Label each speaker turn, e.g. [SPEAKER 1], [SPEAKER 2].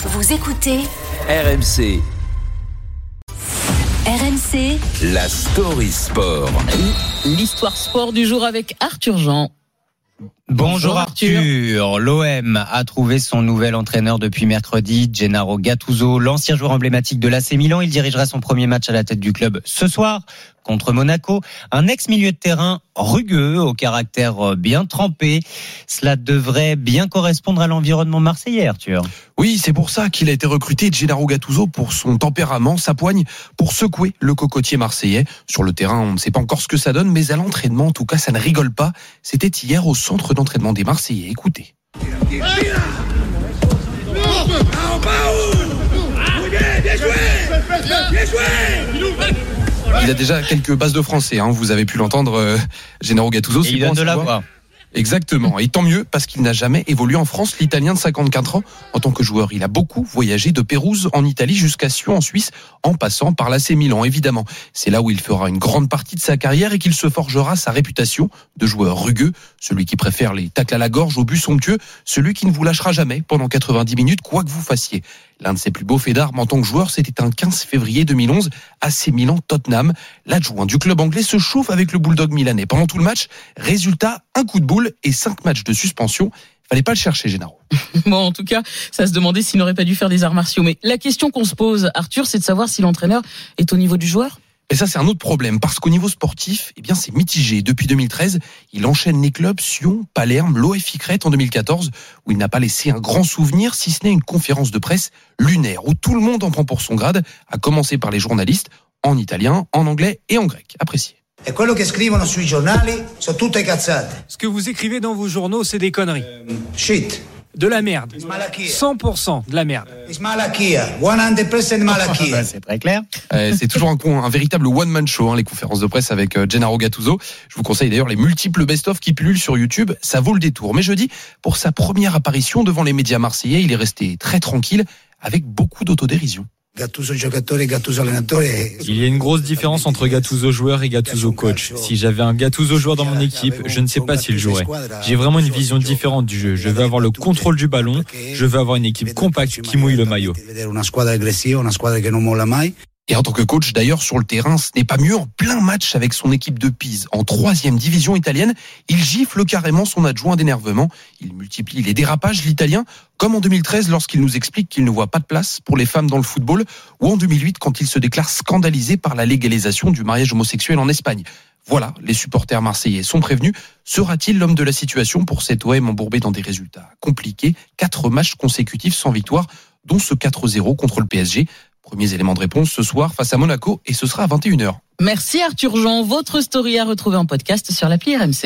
[SPEAKER 1] Vous écoutez
[SPEAKER 2] RMC,
[SPEAKER 1] RMC
[SPEAKER 2] la story sport.
[SPEAKER 3] L'histoire sport du jour avec Arthur Jean.
[SPEAKER 4] Bonjour
[SPEAKER 3] Bonjour,
[SPEAKER 4] Arthur. L'OM a trouvé son nouvel entraîneur depuis mercredi, Gennaro Gattuso, l'ancien joueur emblématique de l'AC Milan. Il dirigera son premier match à la tête du club ce soir contre Monaco. Un ex-milieu de terrain rugueux, au caractère bien trempé. Cela devrait bien correspondre à l'environnement marseillais, Arthur.
[SPEAKER 5] Oui, c'est pour ça qu'il a été recruté Gennaro Gattuso pour son tempérament, sa poigne, pour secouer le cocotier marseillais. Sur le terrain, on ne sait pas encore ce que ça donne, mais à l'entraînement, en tout cas, ça ne rigole pas. C'était hier au centre d'entraînement des Marseillais. Écoutez. Il a déjà quelques bases de français, hein. vous avez pu l'entendre, euh, Gennaro Gattuso.
[SPEAKER 4] Il donne de la voix.
[SPEAKER 5] Exactement. Et tant mieux parce qu'il n'a jamais évolué en France. L'Italien de 54 ans, en tant que joueur, il a beaucoup voyagé de Pérouse en Italie jusqu'à Sion en Suisse, en passant par l'AC Milan, évidemment. C'est là où il fera une grande partie de sa carrière et qu'il se forgera sa réputation de joueur rugueux, celui qui préfère les tacles à la gorge au but somptueux, celui qui ne vous lâchera jamais pendant 90 minutes, quoi que vous fassiez. L'un de ses plus beaux faits d'armes en tant que joueur, c'était un 15 février 2011, AC Milan-Tottenham. L'adjoint du club anglais se chauffe avec le bulldog milanais pendant tout le match. Résultat, un coup de boule et cinq matchs de suspension. Fallait pas le chercher, Génaro.
[SPEAKER 3] Bon, en tout cas, ça se demandait s'il n'aurait pas dû faire des arts martiaux. Mais la question qu'on se pose, Arthur, c'est de savoir si l'entraîneur est au niveau du joueur.
[SPEAKER 5] Et ça, c'est un autre problème, parce qu'au niveau sportif, eh bien, c'est mitigé. Depuis 2013, il enchaîne les clubs Sion, Palerme, l'OFI Crète en 2014, où il n'a pas laissé un grand souvenir, si ce n'est une conférence de presse lunaire, où tout le monde en prend pour son grade, à commencer par les journalistes, en italien, en anglais et en grec. Apprécié.
[SPEAKER 6] E quello che scrivono sui giornali sono tutte cazzate.
[SPEAKER 7] Ce que vous écrivez dans vos journaux, c'est des conneries.
[SPEAKER 6] Shit.
[SPEAKER 7] De la merde.
[SPEAKER 6] Malachia.
[SPEAKER 7] 100% de la merde.
[SPEAKER 6] It's malachia. 100% malachia.
[SPEAKER 4] C'est très clair.
[SPEAKER 5] Euh, c'est toujours un, con- un véritable one-man show, hein, les conférences de presse avec euh, Gennaro Gattuso. Je vous conseille d'ailleurs les multiples best-of qui pullulent sur YouTube. Ça vaut le détour. Mais jeudi, pour sa première apparition devant les médias marseillais, il est resté très tranquille, avec beaucoup d'autodérision.
[SPEAKER 6] Gattuso giocatore, Gattuso allenatore.
[SPEAKER 8] Il y a une grosse différence entre Gattuso joueur et Gattuso coach. Si j'avais un Gattuso joueur dans mon équipe, je ne sais pas s'il jouerait. J'ai vraiment une vision différente du jeu. Je veux avoir le contrôle du ballon. Je veux avoir une équipe compacte qui mouille le maillot.
[SPEAKER 5] Et en tant que coach, d'ailleurs, sur le terrain, ce n'est pas mieux. En plein match avec son équipe de Pise, en troisième division italienne, il gifle carrément son adjoint d'énervement. Il multiplie les dérapages, l'italien, comme en 2013 lorsqu'il nous explique qu'il ne voit pas de place pour les femmes dans le football, ou en 2008 quand il se déclare scandalisé par la légalisation du mariage homosexuel en Espagne. Voilà, les supporters marseillais sont prévenus. Sera-t-il l'homme de la situation pour cet OM embourbé dans des résultats compliqués? Quatre matchs consécutifs sans victoire, dont ce 4-0 contre le PSG. Premiers éléments de réponse ce soir face à Monaco et ce sera à 21h.
[SPEAKER 3] Merci Arthur Jean. Votre story à retrouver en podcast sur l'appli RMC.